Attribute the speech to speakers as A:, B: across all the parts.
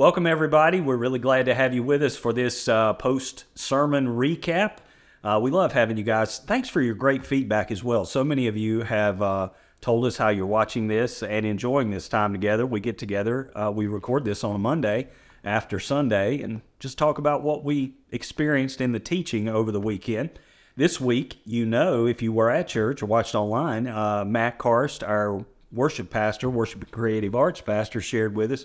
A: Welcome, everybody. We're really glad to have you with us for this uh, post sermon recap. Uh, we love having you guys. Thanks for your great feedback as well. So many of you have uh, told us how you're watching this and enjoying this time together. We get together, uh, we record this on a Monday after Sunday, and just talk about what we experienced in the teaching over the weekend. This week, you know, if you were at church or watched online, uh, Matt Karst, our worship pastor, worship and creative arts pastor, shared with us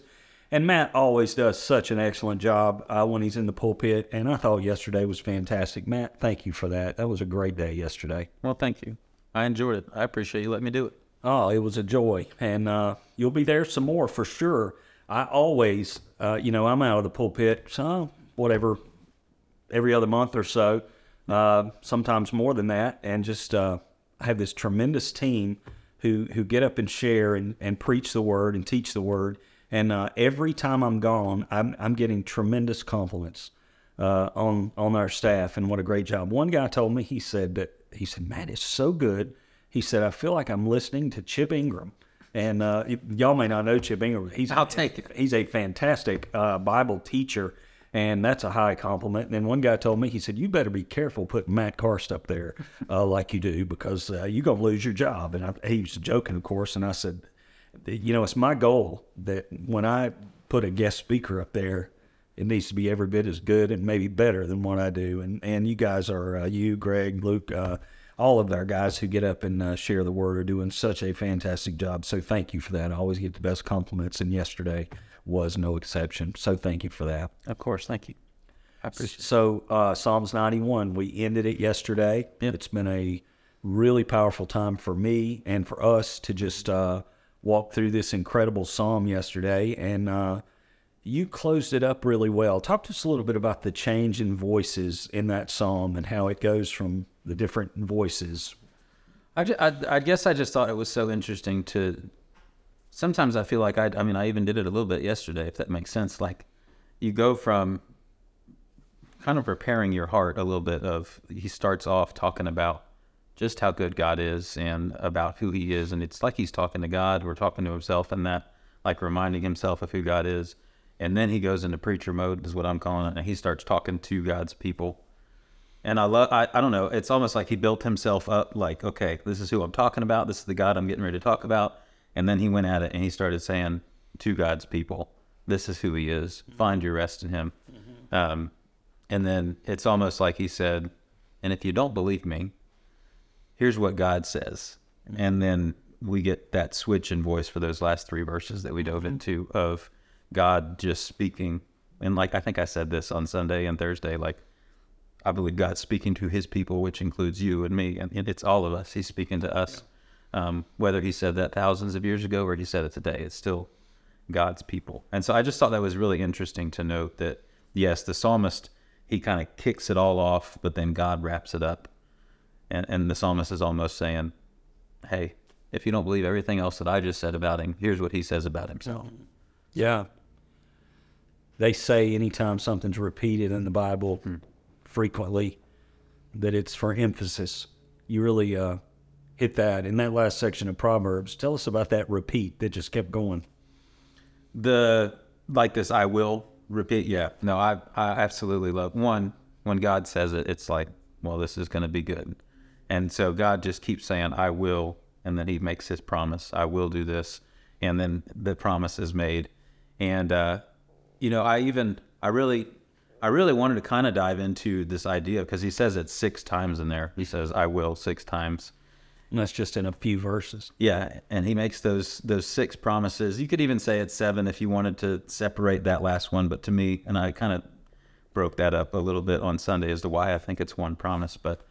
A: and Matt always does such an excellent job uh, when he's in the pulpit. And I thought yesterday was fantastic. Matt, thank you for that. That was a great day yesterday.
B: Well, thank you. I enjoyed it. I appreciate you letting me do it.
A: Oh, it was a joy. And uh, you'll be there some more for sure. I always, uh, you know, I'm out of the pulpit, so whatever, every other month or so, uh, sometimes more than that. And just uh, I have this tremendous team who, who get up and share and, and preach the word and teach the word and uh, every time I'm gone, I'm, I'm getting tremendous compliments uh, on on our staff and what a great job. One guy told me he said that he said Matt is so good. He said I feel like I'm listening to Chip Ingram. And uh, y'all may not know Chip Ingram. He's
B: I'll take it.
A: He's a fantastic uh, Bible teacher, and that's a high compliment. And then one guy told me, he said, "You better be careful putting Matt Karst up there uh, like you do, because uh, you're gonna lose your job." And I, he was joking, of course. And I said, you know, it's my goal that when I put a guest speaker up there, it needs to be every bit as good and maybe better than what I do. And and you guys are uh, you, Greg, Luke, uh, all of our guys who get up and uh, share the word are doing such a fantastic job. So thank you for that. I always get the best compliments, and yesterday was no exception. So thank you for that.
B: Of course, thank you. I appreciate.
A: So uh, Psalms ninety one, we ended it yesterday.
B: Yep.
A: It's been a really powerful time for me and for us to just uh, walked through this incredible psalm yesterday, and uh, you closed it up really well. Talk to us a little bit about the change in voices in that psalm and how it goes from the different voices.
B: I, just, I, I guess I just thought it was so interesting to. Sometimes I feel like I, I mean, I even did it a little bit yesterday, if that makes sense. Like, you go from kind of preparing your heart a little bit of, he starts off talking about just how good God is and about who He is. And it's like He's talking to God or talking to Himself, and that like reminding Himself of who God is. And then He goes into preacher mode, is what I'm calling it, and He starts talking to God's people. And I love, I, I don't know, it's almost like He built Himself up, like, okay, this is who I'm talking about, this is the God I'm getting ready to talk about. And then He went at it and He started saying to God's people, this is who He is. Find your rest in Him. Mm-hmm. Um, and then it's almost like He said, and if you don't believe me, here's what God says. And then we get that switch in voice for those last three verses that we dove mm-hmm. into of God just speaking. And like I think I said this on Sunday and Thursday, like I believe God's speaking to his people, which includes you and me. And it's all of us. He's speaking to us. Um, whether he said that thousands of years ago or he said it today, it's still God's people. And so I just thought that was really interesting to note that, yes, the psalmist, he kind of kicks it all off, but then God wraps it up and, and the psalmist is almost saying, hey, if you don't believe everything else that I just said about him, here's what he says about himself.
A: Yeah. They say anytime something's repeated in the Bible hmm. frequently that it's for emphasis. You really uh, hit that in that last section of Proverbs. Tell us about that repeat that just kept going.
B: The like this I will repeat. Yeah. No, I I absolutely love one when God says it, it's like, well, this is going to be good. And so God just keeps saying, I will. And then he makes his promise, I will do this. And then the promise is made. And, uh, you know, I even, I really, I really wanted to kind of dive into this idea because he says it six times in there. He says, I will six times.
A: And that's just in a few verses.
B: Yeah, and he makes those those six promises. You could even say it's seven if you wanted to separate that last one, but to me, and I kind of broke that up a little bit on Sunday as to why I think it's one promise, but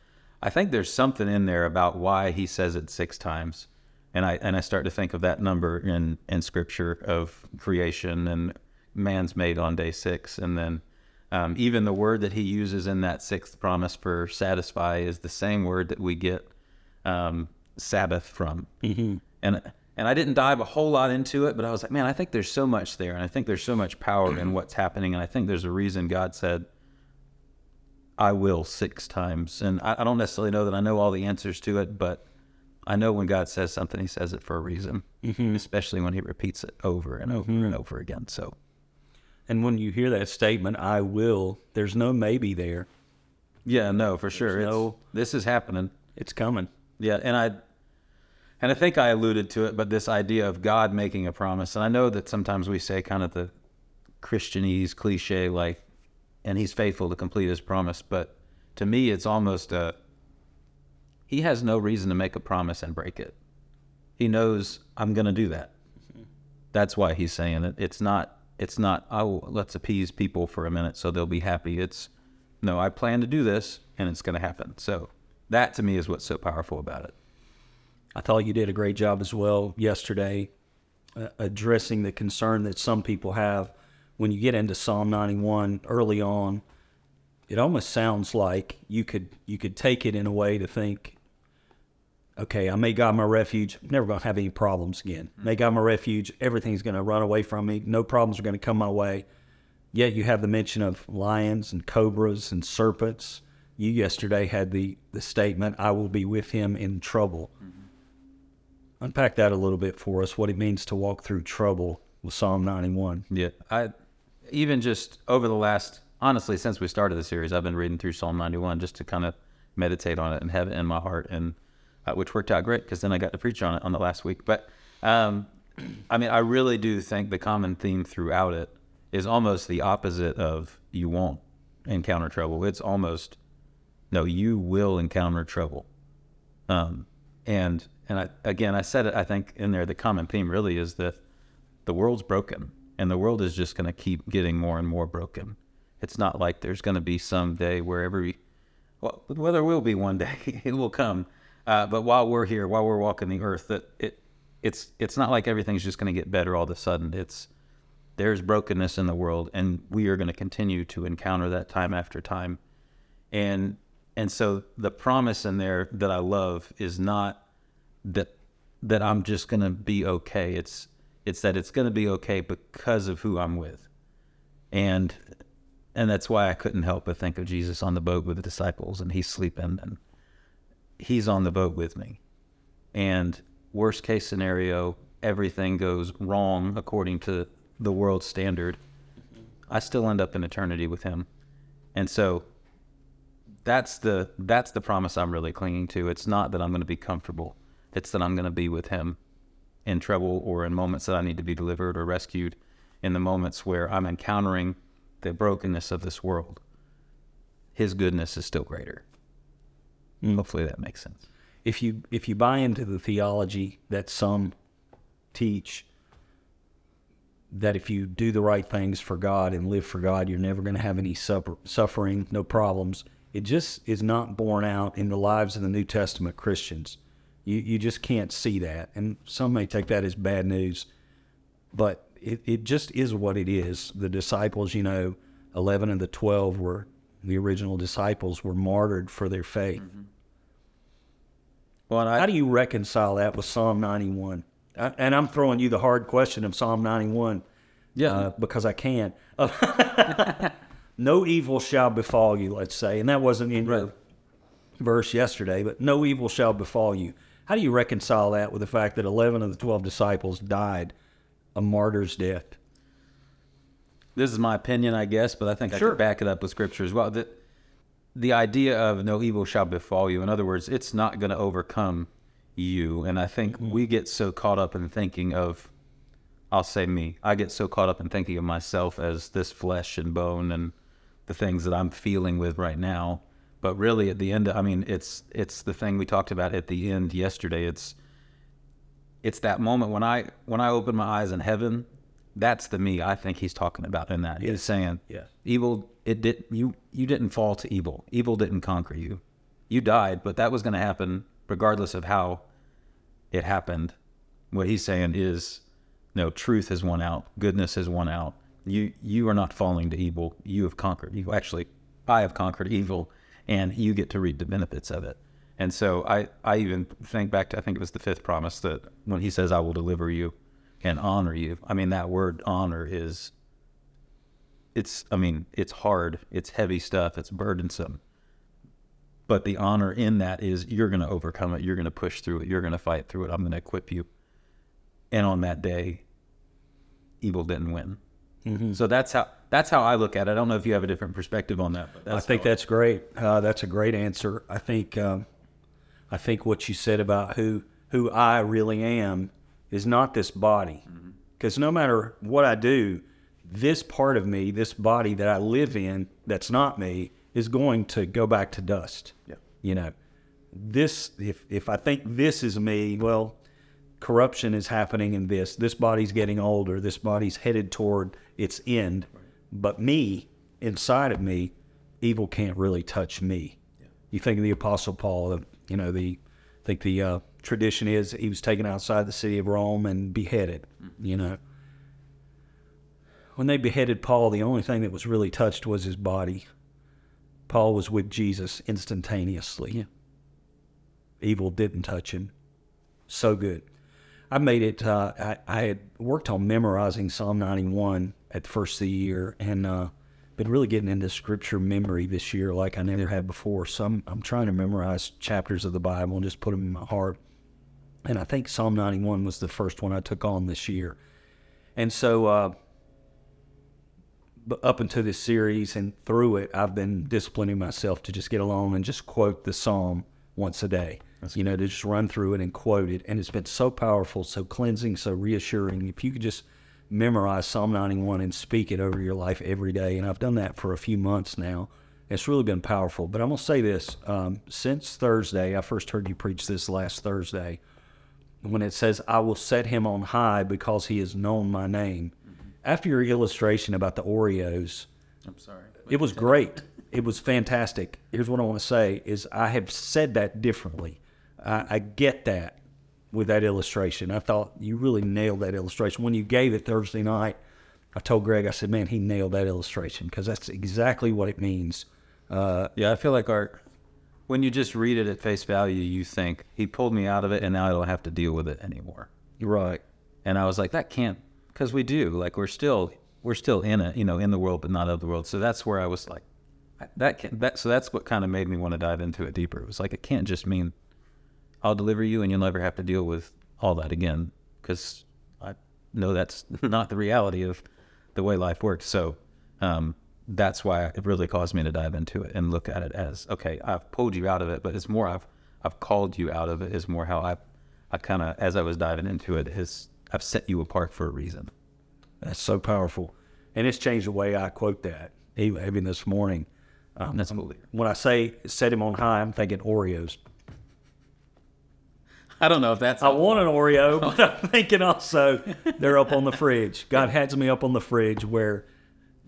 B: I think there's something in there about why he says it six times. And I and I start to think of that number in in scripture of creation and man's made on day six, and then um, even the word that he uses in that sixth promise for satisfy is the same word that we get um, Sabbath from. Mm-hmm. And and I didn't dive a whole lot into it, but I was like, man, I think there's so much there, and I think there's so much power in what's happening, and I think there's a reason God said I will six times. And I, I, don't necessarily know that I know all the answers to it, but I know when God says something, He says it for a reason, mm-hmm. especially when He repeats it over and over mm-hmm. and over again. So,
A: And when you hear that statement, I will, there's no maybe there.
B: Yeah, no, for sure.
A: There's
B: It's,
A: no-
B: this is happening.
A: It's coming.
B: Yeah, and I and I think I alluded to it, but this idea of God making a promise, and I know that sometimes we say kind of the Christianese cliche like and he's faithful to complete his promise, but to me it's almost a he has no reason to make a promise and break it. He knows I'm going to do that. That's why he's saying it. It's not it's not oh let's appease people for a minute so they'll be happy. It's no, I plan to do this and it's going to happen. So that to me is what's so powerful about it.
A: I thought you did a great job as well yesterday uh, addressing the concern that some people have when you get into Psalm 91 early on. It almost sounds like you could you could take it in a way to think, okay, I made God my refuge. I'm never going to have any problems again. Hmm. Make God my refuge. Everything's going to run away from me. No problems are going to come my way. Yet you have the mention of lions and cobras and serpents. You yesterday had the, the statement, I will be with him in trouble. Mm-hmm. Unpack that a little bit for us, what it means to walk through trouble with Psalm 91.
B: Yeah, I even just over the last honestly since we started the series, I've been reading through Psalm 91 just to kind of meditate on it and have it in my heart, and uh, which worked out great because then I got to preach on it on the last week. But um, I mean, I really do think the common theme throughout it is almost the opposite of you won't encounter trouble. It's almost no, you will encounter trouble. Um, and and I, again, I said it. I think in there, the common theme really is that the world's broken, and the world is just going to keep getting more and more broken. It's not like there's going to be some day where every, well, well, there will be one day. it will come. Uh, but while we're here, while we're walking the earth, that it, it's it's not like everything's just going to get better all of a sudden. It's there's brokenness in the world, and we are going to continue to encounter that time after time. And and so the promise in there that I love is not that that I'm just going to be okay. It's it's that it's going to be okay because of who I'm with. And and that's why I couldn't help but think of Jesus on the boat with the disciples and he's sleeping and he's on the boat with me. And worst case scenario, everything goes wrong according to the world standard. I still end up in eternity with him. And so that's the that's the promise I'm really clinging to. It's not that I'm going to be comfortable. It's that I'm going to be with him in trouble or in moments that I need to be delivered or rescued, in the moments where I'm encountering the brokenness of this world. His goodness is still greater. Mm. Hopefully that makes sense.
A: If you if you buy into the theology that some teach that if you do the right things for God and live for God, you're never going to have any suffer, suffering, no problems. It just is not borne out in the lives of the New Testament Christians. You you just can't see that, and some may take that as bad news, but it, it just is what it is. The disciples, you know, eleven of the twelve were the original disciples were martyred for their faith.
B: Well, I,
A: How do you reconcile that with Psalm 91? Uh, and I'm throwing you the hard question of Psalm 91
B: yeah,
A: uh, because I can. no evil shall befall you, let's say. And that wasn't in your verse yesterday, but no evil shall befall you. How do you reconcile that with the fact that 11 of the 12 disciples died a martyr's death?
B: this is my opinion, I guess, but I think I
A: Sure.
B: could back it up with scripture as well. The, the idea of no evil shall befall you, in other words, it's not going to overcome you. And I think mm-hmm. we get so caught up in thinking of, I'll say me, I get so caught up in thinking of myself as this flesh and bone and the things that I'm feeling with right now. But really, at the end, I mean, it's it's the thing we talked about at the end yesterday. It's it's that moment when I when I open my eyes in heaven. That's the me I think he's talking about in that. He's saying,
A: Yes.
B: evil it did you you didn't fall to evil. Evil didn't conquer you. You died, but that was going to happen regardless of how it happened. What he's saying is, no, truth has won out. Goodness has won out. You you are not falling to evil. You have conquered. You actually, I have conquered evil, and you get to reap the benefits of it. And so I I even think back to I think it was the fifth promise that when he says I will deliver you and honor you. I mean that word honor is it's I mean it's hard. It's heavy stuff. It's burdensome. But the honor in that is you're going to overcome it. You're going to push through it. You're going to fight through it. I'm going to equip you. And on that day, evil didn't win. So that's how that's how I look at it. I don't know if you have a different perspective on that. But
A: I think that's great. Uh, that's a great answer. I think um, I think what you said about who who I really am is not this body, because no matter what I do, this part of me, this body that I live in, that's not me, is going to go back to dust.
B: Yeah.
A: You know, this if if I think this is me, well, corruption is happening in this. This body's getting older. This body's headed toward its end. But me, inside of me, evil can't really touch me. You think of the Apostle Paul. You know, the I think the uh, tradition is he was taken outside the city of Rome and beheaded. You know, when they beheaded Paul, the only thing that was really touched was his body. Paul was with Jesus instantaneously.
B: Yeah.
A: Evil didn't touch him. So good. I made it. Uh, I, I had worked on memorizing Psalm 91 at the first of the year, and uh, been really getting into scripture memory this year like I never had before. So I'm, I'm trying to memorize chapters of the Bible and just put them in my heart. And I think Psalm 91 was the first one I took on this year. And so, uh, up into this series and through it, I've been disciplining myself to just get along and just quote the psalm once a day. You know, to just run through it and quote it. And it's been so powerful, so cleansing, so reassuring. If you could just memorize Psalm 91 and speak it over your life every day, and I've done that for a few months now, it's really been powerful. But I'm going to say this um, since Thursday, I first heard you preach this last Thursday when it says, I will set him on high because he has known my name. After your illustration about the Oreos,
B: I'm sorry.
A: it was great. It was fantastic. Here's what I want to say is I have said that differently. I, I get that with that illustration. I thought you really nailed that illustration. When you gave it Thursday night, I told Greg, I said, man, he nailed that illustration because that's exactly what it means. Uh,
B: Yeah, I feel like our when you just read it at face value, you think he pulled me out of it, and now I don't have to deal with it anymore.
A: right.
B: And I was like, that can't, because we do. Like we're still we're still in it, you know, in the world, but not of the world. So that's where I was like, that can that. So that's what kind of made me want to dive into it deeper. It was like it can't just mean I'll deliver you, and you'll never have to deal with all that again, because I know that's not the reality of the way life works. So um, that's why it really caused me to dive into it and look at it as okay, I've pulled you out of it, but it's more I've I've called you out of it. Is more how I I kind of as I was diving into it is I've set you apart for a reason.
A: That's so powerful. And it's changed the way I quote that, even even this morning. Um,
B: That's cool.
A: when I say set him on high, I'm thinking Oreos.
B: I don't know if that's
A: I want an Oreo, but I'm thinking also they're up on the fridge. God has me up on the fridge where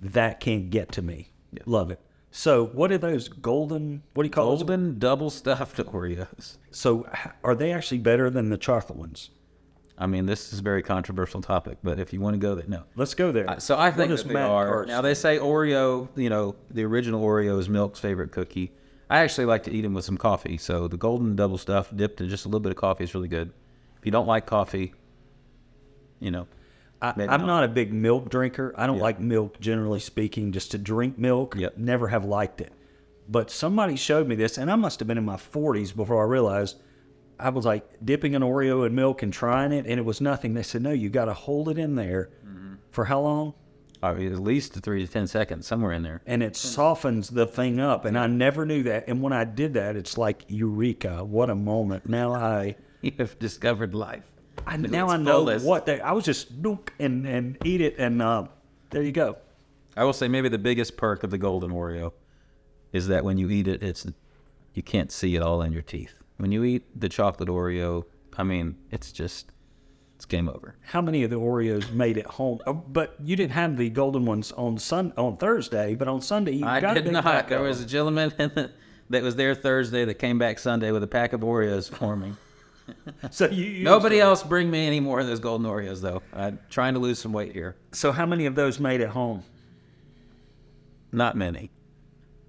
A: that can't get to me.
B: Yeah.
A: Love it. So, what are those golden? What do you call those?
B: golden double stuffed Oreos.
A: So, are they actually better than the chocolate ones?
B: I mean, this is a very controversial topic, but if you want to go there, no.
A: Let's go there.
B: Uh, So I think that they
A: Matt
B: are.
A: Carr
B: Now they say Oreo. You know, the original Oreo is Milk's favorite cookie. I actually like to eat them with some coffee. So the golden double stuff dipped in just a little bit of coffee is really good. If you don't like coffee, you know,
A: I, I'm
B: not.
A: not a big milk drinker. I don't
B: Yeah.
A: like milk, generally speaking. Just to drink milk,
B: Yep.
A: never have liked it. But somebody showed me this, and I must have been in my 40s before I realized. I was like dipping an Oreo in milk and trying it, and it was nothing. They said, "No, you got to hold it in there
B: Mm-hmm.
A: for how long?"
B: I mean, at least three to ten seconds somewhere in there.
A: and it softens the thing up. And I never knew that. And when I did that, it's like eureka! What a moment! Now I,
B: You have discovered life.
A: I now I know
B: fullest.
A: what they. I was just nook and and eat it, and uh, there you go.
B: I will say maybe the biggest perk of the golden Oreo is that when you eat it, it's you can't see it all in your teeth. When you eat the chocolate Oreo, I mean, it's just it's game over.
A: How many of the Oreos made it home? Oh, but you didn't have the golden ones on Sun on Thursday, but on Sunday you
B: I
A: got a
B: did
A: big
B: not.
A: pack
B: There was a gentleman that was there Thursday that came back Sunday with a pack of Oreos for me.
A: So you
B: Nobody
A: them.
B: else bring me any more of those golden Oreos though. I'm trying to lose some weight here.
A: So how many of those made it home?
B: Not many.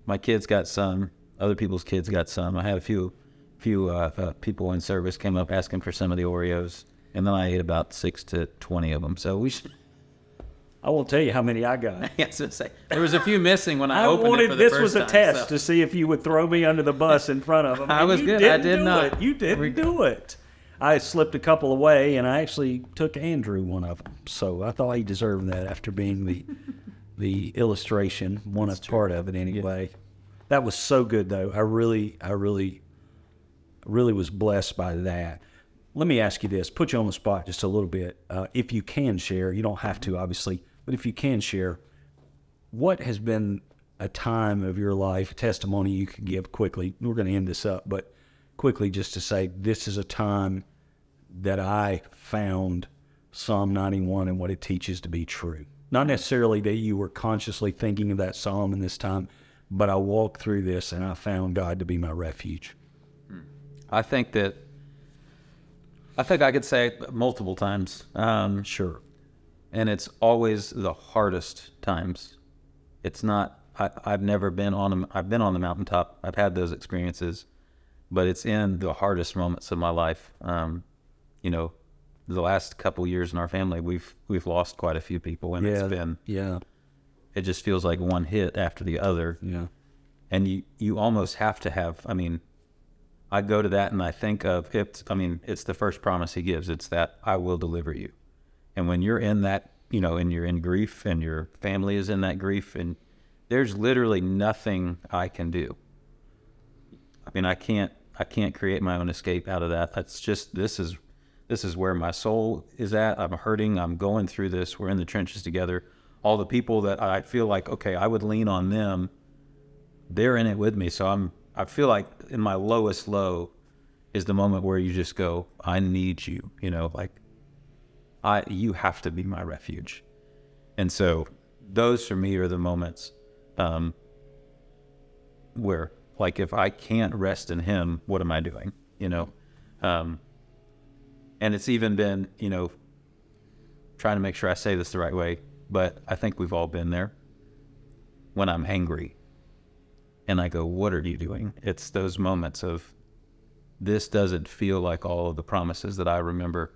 B: My kids got some. Other people's kids got some. I had a few, few uh, uh, people in service came up asking for some of the Oreos, and then I ate about six to twenty of them. So we should.
A: I won't tell you how many I got.
B: I was say there was a few missing when I,
A: I
B: opened
A: wanted
B: it for the
A: this was a
B: time,
A: test
B: so-
A: to see if you would throw me under the bus in front of them.
B: I was good. I did not.
A: It. You didn't
B: We-
A: do it. I slipped a couple away, and I actually took Andrew one of them. So I thought he deserved that after being the the illustration, one of part of it anyway. That was so good, though. I really, I really, really was blessed by that. Let me ask you this: put you on the spot just a little bit. Uh, if you can share, you don't have to, obviously, but if you can share, what has been a time of your life, testimony you could give quickly? We're going to end this up, but quickly just to say this is a time that I found Psalm 91 and what it teaches to be true. Not necessarily that you were consciously thinking of that psalm in this time, but I walked through this and I found God to be my refuge.
B: I think that I think I could say it multiple times. Um,
A: Sure.
B: and it's always the hardest times. It's not. I, I've never been on. A, I've been on the mountaintop. I've had those experiences, but it's in the hardest moments of my life. Um, you know, the last couple years in our family, we've we've lost quite a few people, and
A: Yeah.
B: it's been.
A: Yeah.
B: It just feels like one hit after the other,
A: Yeah.
B: and you you almost have to have. I mean, I go to that and I think of it. I mean, it's the first promise he gives. It's that I will deliver you. And when you're in that, you know, and you're in grief and your family is in that grief, and there's literally nothing I can do. I mean, I can't, I can't create my own escape out of that. That's just, this is, this is where my soul is at. I'm hurting. I'm going through this. We're in the trenches together. All the people that I feel like, okay, I would lean on them. They're in it with me. So I'm, I feel like in my lowest low is the moment where you just go, I need you, you know, like I you have to be my refuge. And so those for me are the moments um, where like if I can't rest in him, what am I doing? You know? Um, and it's even been, you know, trying to make sure I say this the right way, but I think we've all been there when I'm angry and I go, What are you doing? It's those moments of this doesn't feel like all of the promises that I remember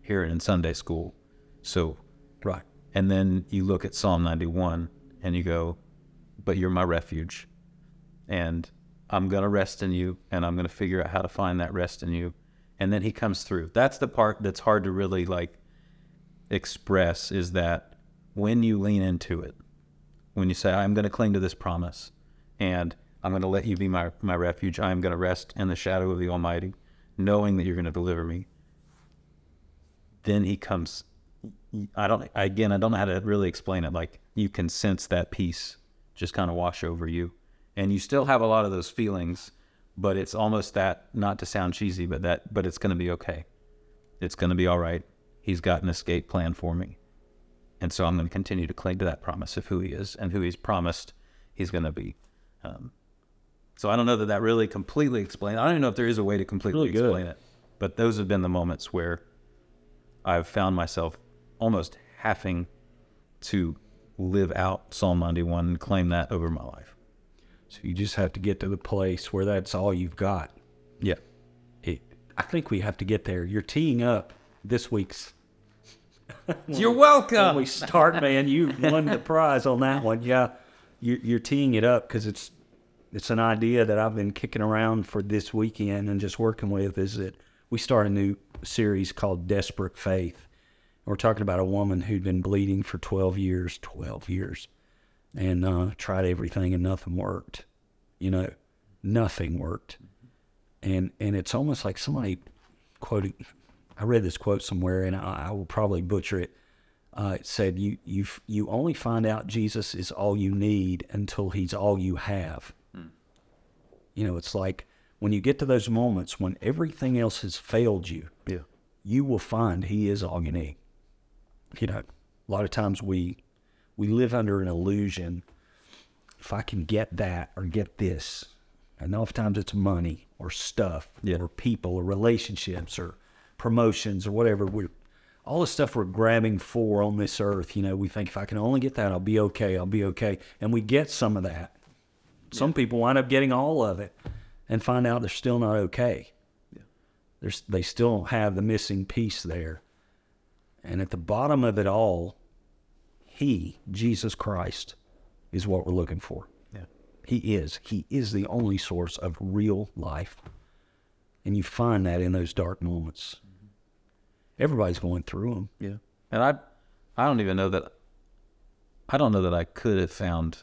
B: hearing in Sunday school. So,
A: Right.
B: and then you look at Psalm 91 and you go, But you're my refuge. And I'm going to rest in you and I'm going to figure out how to find that rest in you. And then he comes through. That's the part that's hard to really like express is that when you lean into it, when you say, I'm going to cling to this promise and I'm going to let you be my, my refuge, I am going to rest in the shadow of the Almighty, knowing that you're going to deliver me. Then he comes. I don't, again, I don't know how to really explain it. Like you can sense that peace just kind of wash over you. And you still have a lot of those feelings, but it's almost that, not to sound cheesy, but that, but it's going to be okay. It's going to be all right. He's got an escape plan for me. And so I'm going to continue to cling to that promise of who he is and who he's promised he's going to be. Um, so I don't know that that really completely explains. I don't even know if there is a way to completely
A: Really good.
B: explain it. But those have been the moments where I've found myself almost having to live out Psalm 91 and claim that over my life.
A: So you just have to get to the place where that's all you've got.
B: Yeah.
A: It, I think we have to get there. You're teeing up this week's.
B: You're
A: When
B: welcome.
A: we start, man, you won the prize on that one. Yeah, you're, you're teeing it up because it's it's an idea that I've been kicking around for this weekend and just working with. Is that we start a new series called Desperate Faith. We're talking about a woman who'd been bleeding for 12 years, 12 years, and uh, tried everything and nothing worked. You know, nothing worked. And and it's almost like somebody quoted. I read this quote somewhere, and I, I will probably butcher it. Uh, it said, "You you you only find out Jesus is all you need until He's all you have." You know, it's like when you get to those moments when everything else has failed you,
B: Yeah.
A: you will find He is all you need. You know, a lot of times we we live under an illusion. If I can get that or get this, and oftentimes it's money or stuff
B: Yeah.
A: or people or relationships or promotions or whatever. We all the stuff we're grabbing for on this earth. You know, we think if I can only get that, I'll be okay. I'll be okay, and we get some of that. Some people wind up getting all of it and find out they're still not okay. There's, they still have the missing piece there. And at the bottom of it all, He, Jesus Christ, is what we're looking for.
B: Yeah.
A: He is. He is the only source of real life. And you find that in those dark moments. Everybody's going through them.
B: Yeah. And I I don't even know that I don't know that I could have found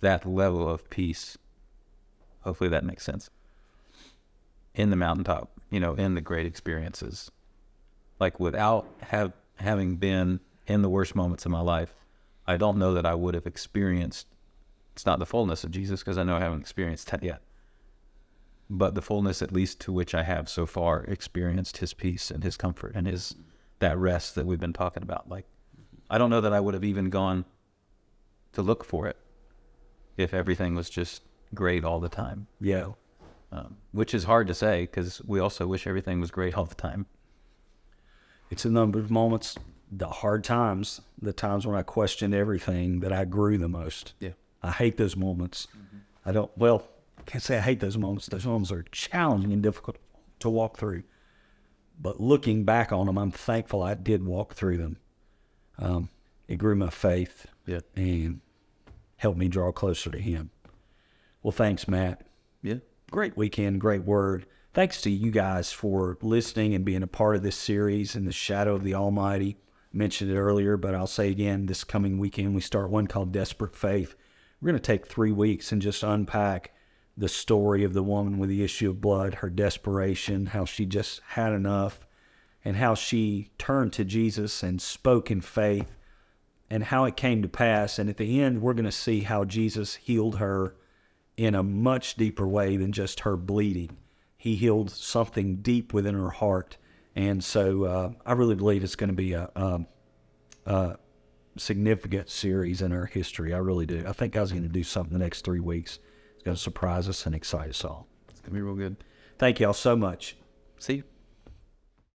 B: that level of peace. Hopefully that makes sense. In the mountaintop, you know, in the great experiences. Like without have having been in the worst moments of my life, I don't know that I would have experienced it's not the fullness of Jesus because I know I haven't experienced that yet. But the fullness at least to which I have so far experienced his peace and his comfort and his that rest that we've been talking about. Like I don't know that I would have even gone to look for it if everything was just great all the time.
A: Yeah.
B: Um, which is hard to say because we also wish everything was great all the time.
A: It's a number of moments, the hard times, the times when I questioned everything that I grew the most.
B: Yeah.
A: I hate those moments. I don't, well, can't say I hate those moments. Those moments are challenging and difficult to walk through. But looking back on them, I'm thankful I did walk through them. Um, it grew my faith
B: Yeah.
A: and helped me draw closer to Him. Well, thanks, Matt.
B: Yeah.
A: Great weekend, great word. Thanks to you guys for listening and being a part of this series in the shadow of the Almighty. mentioned it earlier, but I'll say again this coming weekend we start one called Desperate Faith. We're going to take three weeks and just unpack the story of the woman with the issue of blood, her desperation, how she just had enough, and how she turned to Jesus and spoke in faith, and how it came to pass. And at the end, we're going to see how Jesus healed her in a much deeper way than just her bleeding. He healed something deep within her heart. And so uh, I really believe it's going to be a, um, a significant series in our history. I really do. I think I was going to do something the next three weeks. It's going to surprise us and excite us all.
B: It's going to be real good.
A: Thank y'all so much.
B: See you.